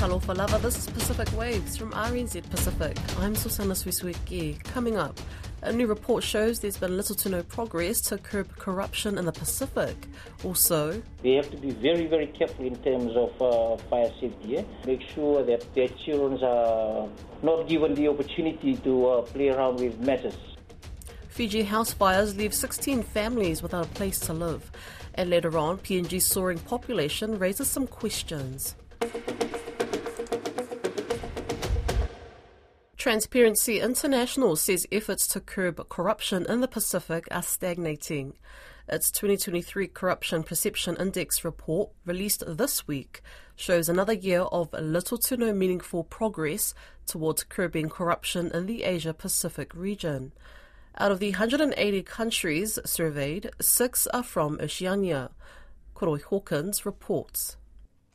Talofa lava, this is Pacific Waves from RNZ Pacific. I'm Susana Suisuiki. Coming up, a new report shows there's been little to no progress to curb corruption in the Pacific. Also, they have to be very, very careful in terms of uh, fire safety. Eh? Make sure that their children are not given the opportunity to uh, play around with matches. Fiji house fires leave 16 families without a place to live. And later on, PNG's soaring population raises some questions. Transparency International says efforts to curb corruption in the Pacific are stagnating. Its 2023 Corruption Perception Index report, released this week, shows another year of little to no meaningful progress towards curbing corruption in the Asia Pacific region. Out of the 180 countries surveyed, six are from Oceania. Koroi Hawkins reports.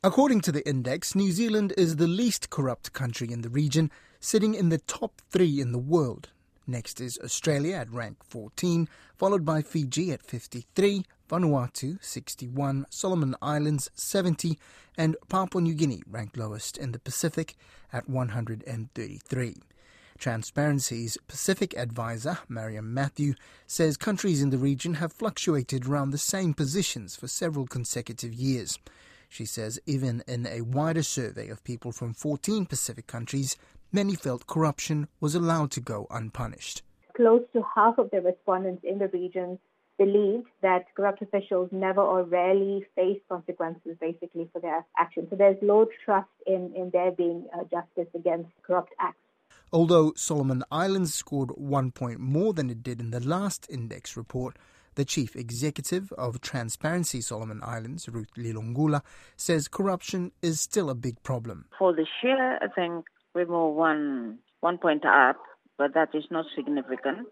According to the index, New Zealand is the least corrupt country in the region, sitting in the top three in the world. Next is Australia at rank 14, followed by Fiji at 53, Vanuatu 61, Solomon Islands 70, and Papua New Guinea ranked lowest in the Pacific at 133. Transparency's Pacific advisor, Mariam Matthew, says countries in the region have fluctuated around the same positions for several consecutive years. She says even in a wider survey of people from 14 Pacific countries, many felt corruption was allowed to go unpunished. Close to half of the respondents in the region believed that corrupt officials never or rarely face consequences basically for their actions. So there's low trust in, in there being uh, justice against corrupt acts. Although Solomon Islands scored one point more than it did in the last index report, the chief executive of Transparency Solomon Islands, Ruth Lilongula, says corruption is still a big problem. For the share, I think we're more one, one point up, but that is not significant.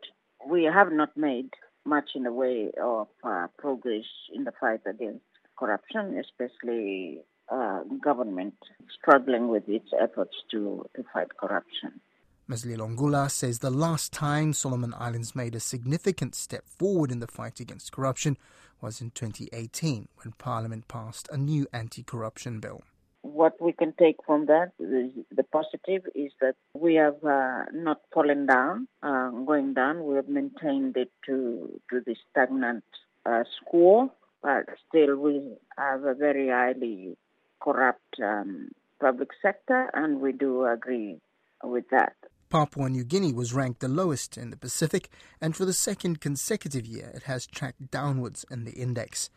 We have not made much in the way of uh, progress in the fight against corruption, especially uh, government struggling with its efforts to, to fight corruption. Ms. Lilongula says the last time Solomon Islands made a significant step forward in the fight against corruption was in 2018 when Parliament passed a new anti corruption bill. What we can take from that, the positive, is that we have uh, not fallen down, uh, going down. We have maintained it to, to the stagnant uh, score, but still we have a very highly corrupt um, public sector, and we do agree with that. Papua New Guinea was ranked the lowest in the Pacific, and for the second consecutive year, it has tracked downwards in the index.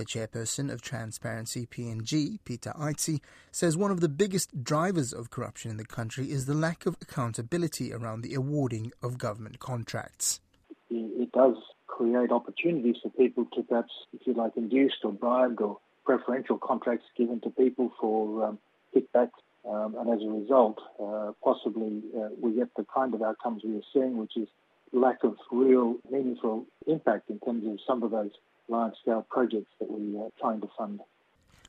The chairperson of Transparency PNG, Peter Aitsi, says one of the biggest drivers of corruption in the country is the lack of accountability around the awarding of government contracts. It does create opportunities for people to perhaps, if you like, induced or bribed or preferential contracts given to people for um, kickbacks um, and as a result, uh, possibly uh, we get the kind of outcomes we are seeing, which is lack of real meaningful impact in terms of some of those large scale projects that we are trying to fund.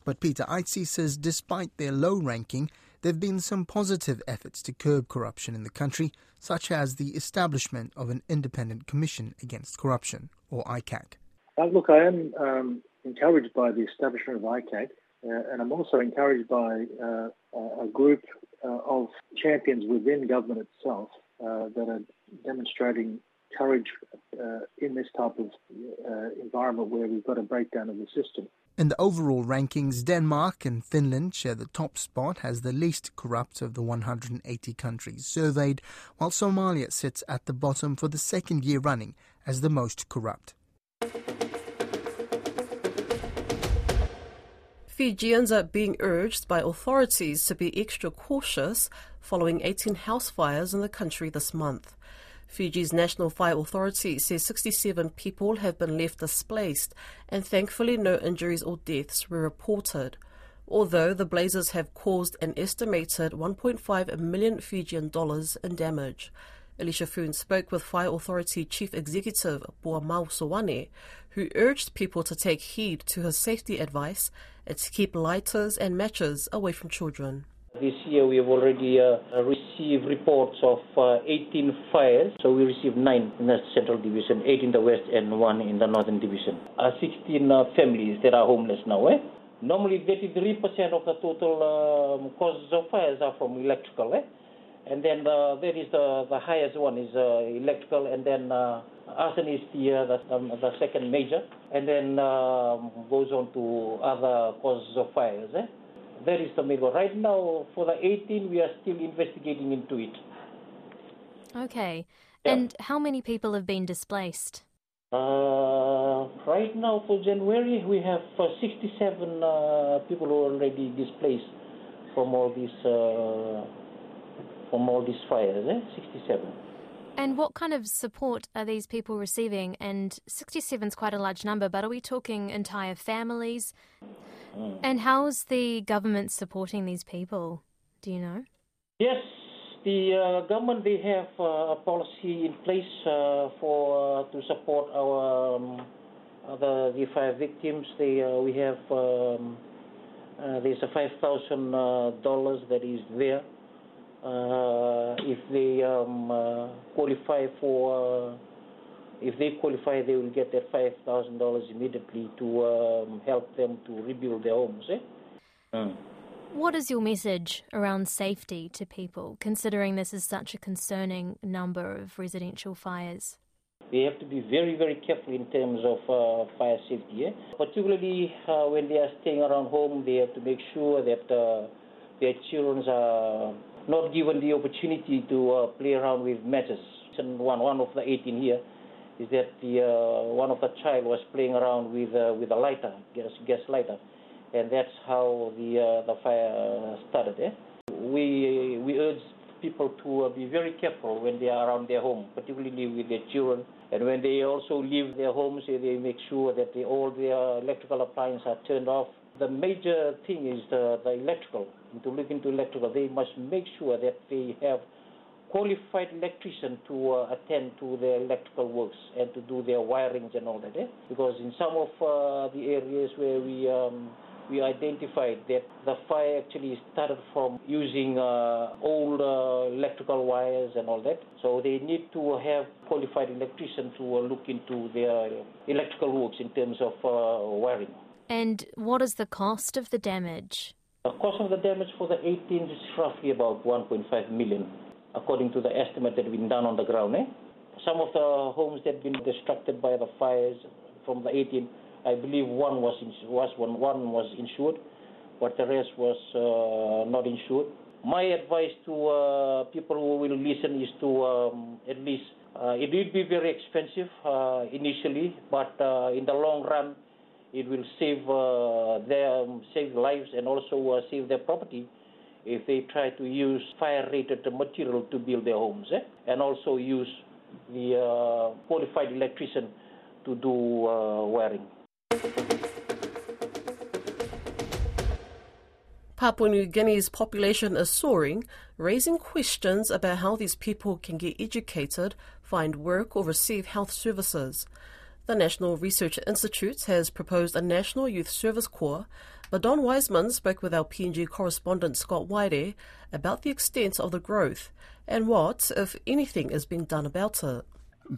But Peter Aitsi says despite their low ranking, there have been some positive efforts to curb corruption in the country, such as the establishment of an independent commission against corruption, or ICAC. Uh, look, I am um, encouraged by the establishment of ICAC. Uh, and I'm also encouraged by uh, a group uh, of champions within government itself uh, that are demonstrating courage uh, in this type of uh, environment where we've got a breakdown of the system. In the overall rankings, Denmark and Finland share the top spot as the least corrupt of the 180 countries surveyed, while Somalia sits at the bottom for the second year running as the most corrupt. Fijians are being urged by authorities to be extra cautious following 18 house fires in the country this month. Fiji's National Fire Authority says 67 people have been left displaced, and thankfully no injuries or deaths were reported. Although the blazes have caused an estimated 1.5 million Fijian dollars in damage. Alicia Foon spoke with Fire Authority Chief Executive Boa Sowane, who urged people to take heed to her safety advice and to keep lighters and matches away from children. This year we have already uh, received reports of uh, 18 fires. So we received 9 in the Central Division, 8 in the West and 1 in the Northern Division. Uh, 16 uh, families that are homeless now. Eh? Normally, 33% of the total um, causes of fires are from electrical, eh? and then uh, that is the, the highest one is uh, electrical, and then uh, arson is the, the, um, the second major, and then um, goes on to other causes of fires. Eh? That is the main one. Right now, for the 18, we are still investigating into it. Okay. Yeah. And how many people have been displaced? Uh, right now for January we have uh, 67 uh, people who are already displaced from all these uh, from all these fires. Eh? 67. And what kind of support are these people receiving? And 67 is quite a large number, but are we talking entire families? Mm. And how's the government supporting these people? Do you know? Yes, the uh, government they have uh, a policy in place uh, for uh, to support our um, the, the fire victims. They uh, we have um, uh, there's a five thousand uh, dollars that is there uh, if they um, uh, qualify for. If they qualify, they will get that five thousand dollars immediately to um, help them to rebuild their homes. Eh? Mm. What is your message around safety to people, considering this is such a concerning number of residential fires? They have to be very, very careful in terms of uh, fire safety. Eh? Particularly uh, when they are staying around home, they have to make sure that uh, their children are not given the opportunity to uh, play around with matches. And one, one of the 18 here is that the uh, one of the child was playing around with uh, with a lighter, gas, gas lighter, and that's how the uh, the fire started. Eh? We we urge people to uh, be very careful when they are around their home, particularly with their children, and when they also leave their homes, eh, they make sure that all their electrical appliances are turned off. The major thing is the, the electrical. To look into electrical, they must make sure that they have qualified electrician to uh, attend to their electrical works and to do their wirings and all that. Eh? Because in some of uh, the areas where we um, we identified that the fire actually started from using uh, old uh, electrical wires and all that. So they need to have qualified electrician to uh, look into their electrical works in terms of uh, wiring. And what is the cost of the damage? The cost of the damage for the 18 is roughly about 1.5 million, according to the estimate that has been done on the ground. Eh? Some of the homes that have been destructed by the fires from the 18, I believe one was was one, one was insured, but the rest was uh, not insured. My advice to uh, people who will listen is to um, at least uh, it will be very expensive uh, initially, but uh, in the long run, it will save uh, their save lives and also save their property if they try to use fire-rated material to build their homes, eh? and also use the uh, qualified electrician to do uh, wiring. Papua New Guinea's population is soaring, raising questions about how these people can get educated, find work, or receive health services. The National Research Institute has proposed a National Youth Service Corps, but Don Wiseman spoke with our PNG correspondent Scott Waide about the extent of the growth and what, if anything, is being done about it.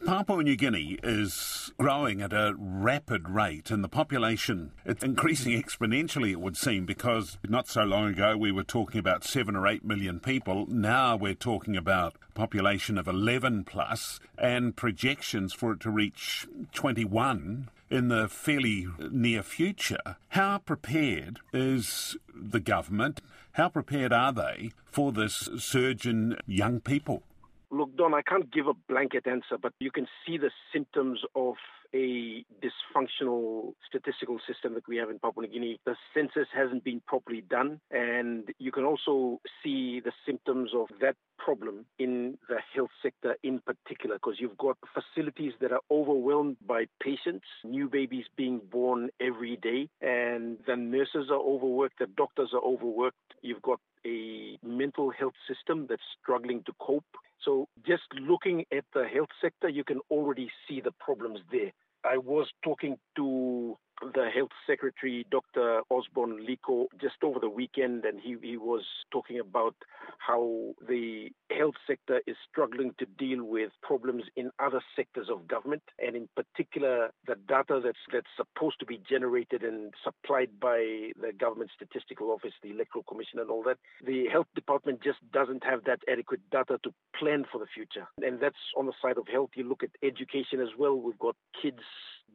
Papua New Guinea is growing at a rapid rate, and the population it's increasing exponentially. It would seem because not so long ago we were talking about seven or eight million people. Now we're talking about a population of eleven plus, and projections for it to reach twenty-one in the fairly near future. How prepared is the government? How prepared are they for this surge in young people? Look, Don, I can't give a blanket answer, but you can see the symptoms of a dysfunctional statistical system that we have in Papua New Guinea. The census hasn't been properly done, and you can also see the symptoms of that problem in the health sector in particular, because you've got facilities that are overwhelmed by patients, new babies being born every day, and the nurses are overworked, the doctors are overworked. You've got a mental health system that's struggling to cope. So, just looking at the health sector, you can already see the problems there. I was talking to the Health Secretary, Dr. Osborne Liko, just over the weekend, and he, he was talking about how the health sector is struggling to deal with problems in other sectors of government, and in particular, the data that's that's supposed to be generated and supplied by the government statistical office, the Electoral Commission, and all that. The health department just doesn't have that adequate data to plan for the future, and that's on the side of health. You look at education as well. We've got kids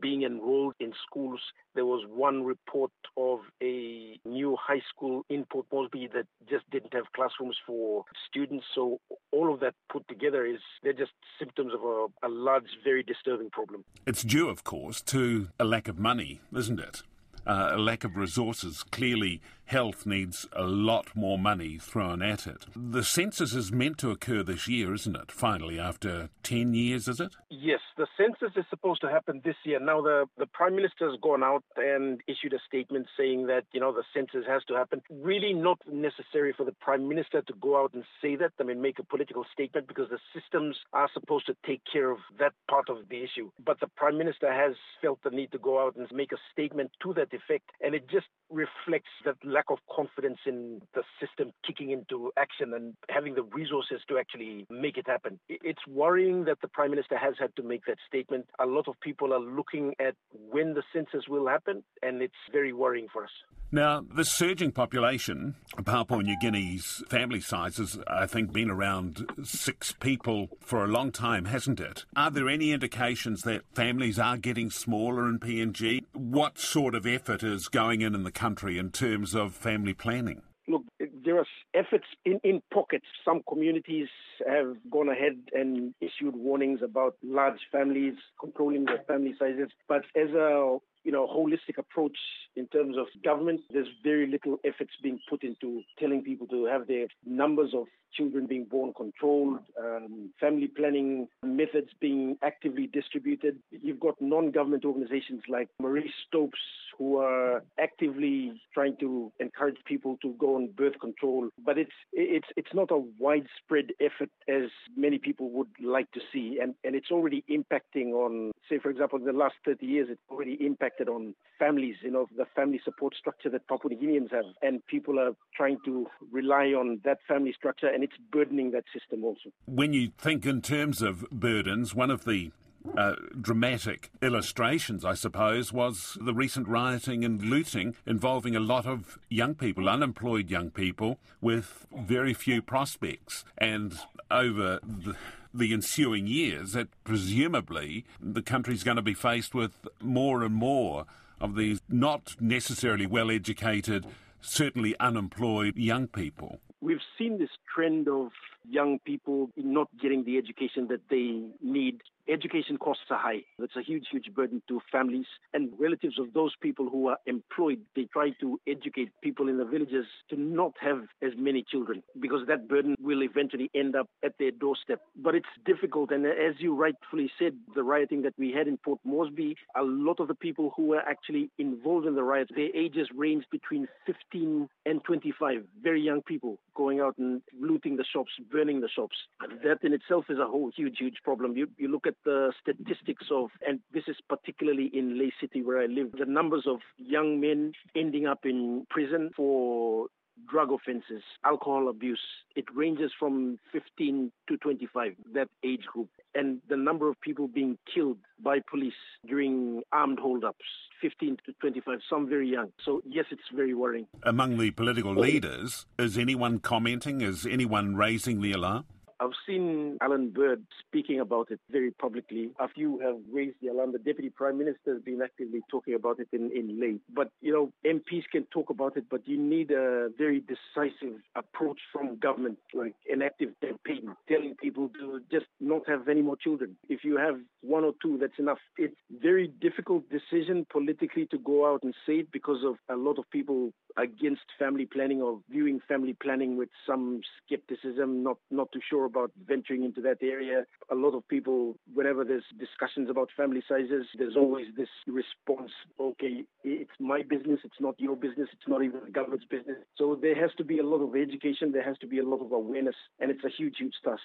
being enrolled in schools. There was one report of a new high school in Port Moresby that just didn't have classrooms for students. So all of that put together is they're just symptoms of a, a large, very disturbing problem. It's due, of course, to a lack of money, isn't it? Uh, a lack of resources. Clearly, health needs a lot more money thrown at it. The census is meant to occur this year, isn't it? Finally, after 10 years, is it? Yes, the census is supposed to happen this year. Now, the, the Prime Minister has gone out and issued a statement saying that, you know, the census has to happen. Really not necessary for the Prime Minister to go out and say that, I mean, make a political statement because the systems are supposed to take care of that part of the issue. But the Prime Minister has felt the need to go out and make a statement to that effect. And it just reflects that lack of confidence in the system kicking into action and having the resources to actually make it happen. It's worrying that the Prime Minister has had to make that statement. A lot of people are looking at when the census will happen, and it's very worrying for us. Now, the surging population, Papua New Guinea's family size has, I think, been around six people for a long time, hasn't it? Are there any indications that families are getting smaller in PNG? What sort of effort is going in in the country in terms of family planning? Look, there are efforts in, in pockets. Some communities have gone ahead and issued warnings about large families, controlling their family sizes. But as a you know, holistic approach in terms of government. There's very little efforts being put into telling people to have their numbers of children being born controlled, um, family planning methods being actively distributed. You've got non-government organizations like Marie Stopes who are actively trying to encourage people to go on birth control, but it's it's it's not a widespread effort as many people would like to see, and and it's already impacting on, say, for example, in the last 30 years, it's already impacted on families, you know, the family support structure that Papua New Guineans have, and people are trying to rely on that family structure and it's burdening that system also. When you think in terms of burdens, one of the uh, dramatic illustrations, I suppose, was the recent rioting and looting involving a lot of young people, unemployed young people, with very few prospects. And over the, the ensuing years, that presumably the country's going to be faced with more and more of these not necessarily well educated, certainly unemployed young people. We've seen this trend of young people not getting the education that they need education costs are high. That's a huge, huge burden to families and relatives of those people who are employed. They try to educate people in the villages to not have as many children because that burden will eventually end up at their doorstep. But it's difficult. And as you rightfully said, the rioting that we had in Port Moresby, a lot of the people who were actually involved in the riots, their ages ranged between 15 and 25. Very young people going out and looting the shops, burning the shops. That in itself is a whole huge, huge problem. You, you look at the statistics of, and this is particularly in Lae City where I live, the numbers of young men ending up in prison for drug offenses, alcohol abuse. It ranges from 15 to 25, that age group. And the number of people being killed by police during armed holdups, 15 to 25, some very young. So, yes, it's very worrying. Among the political leaders, is anyone commenting? Is anyone raising the alarm? I've seen Allan Bird speaking about it very publicly. A few have raised the alarm. The Deputy Prime Minister has been actively talking about it in, in Lae. But, you know, MPs can talk about it, but you need a very decisive approach from government, like an active campaign, telling people to just not have any more children. If you have one or two, that's enough. It's very difficult decision politically to go out and say it because of a lot of people against family planning or viewing family planning with some skepticism, not, not too sure about venturing into that area. A lot of people, whenever there's discussions about family sizes, there's always this response, okay, it's my business, it's not your business, it's not even the government's business. So there has to be a lot of education, there has to be a lot of awareness, and it's a huge, huge task.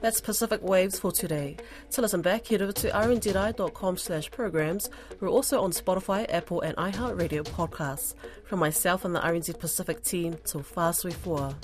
That's Pacific Waves for today. To listen back, head over to rnzi.com slash programs. We're also on Spotify, Apple and iHeartRadio podcasts. From myself and the RNZ Pacific team, till Far Fua.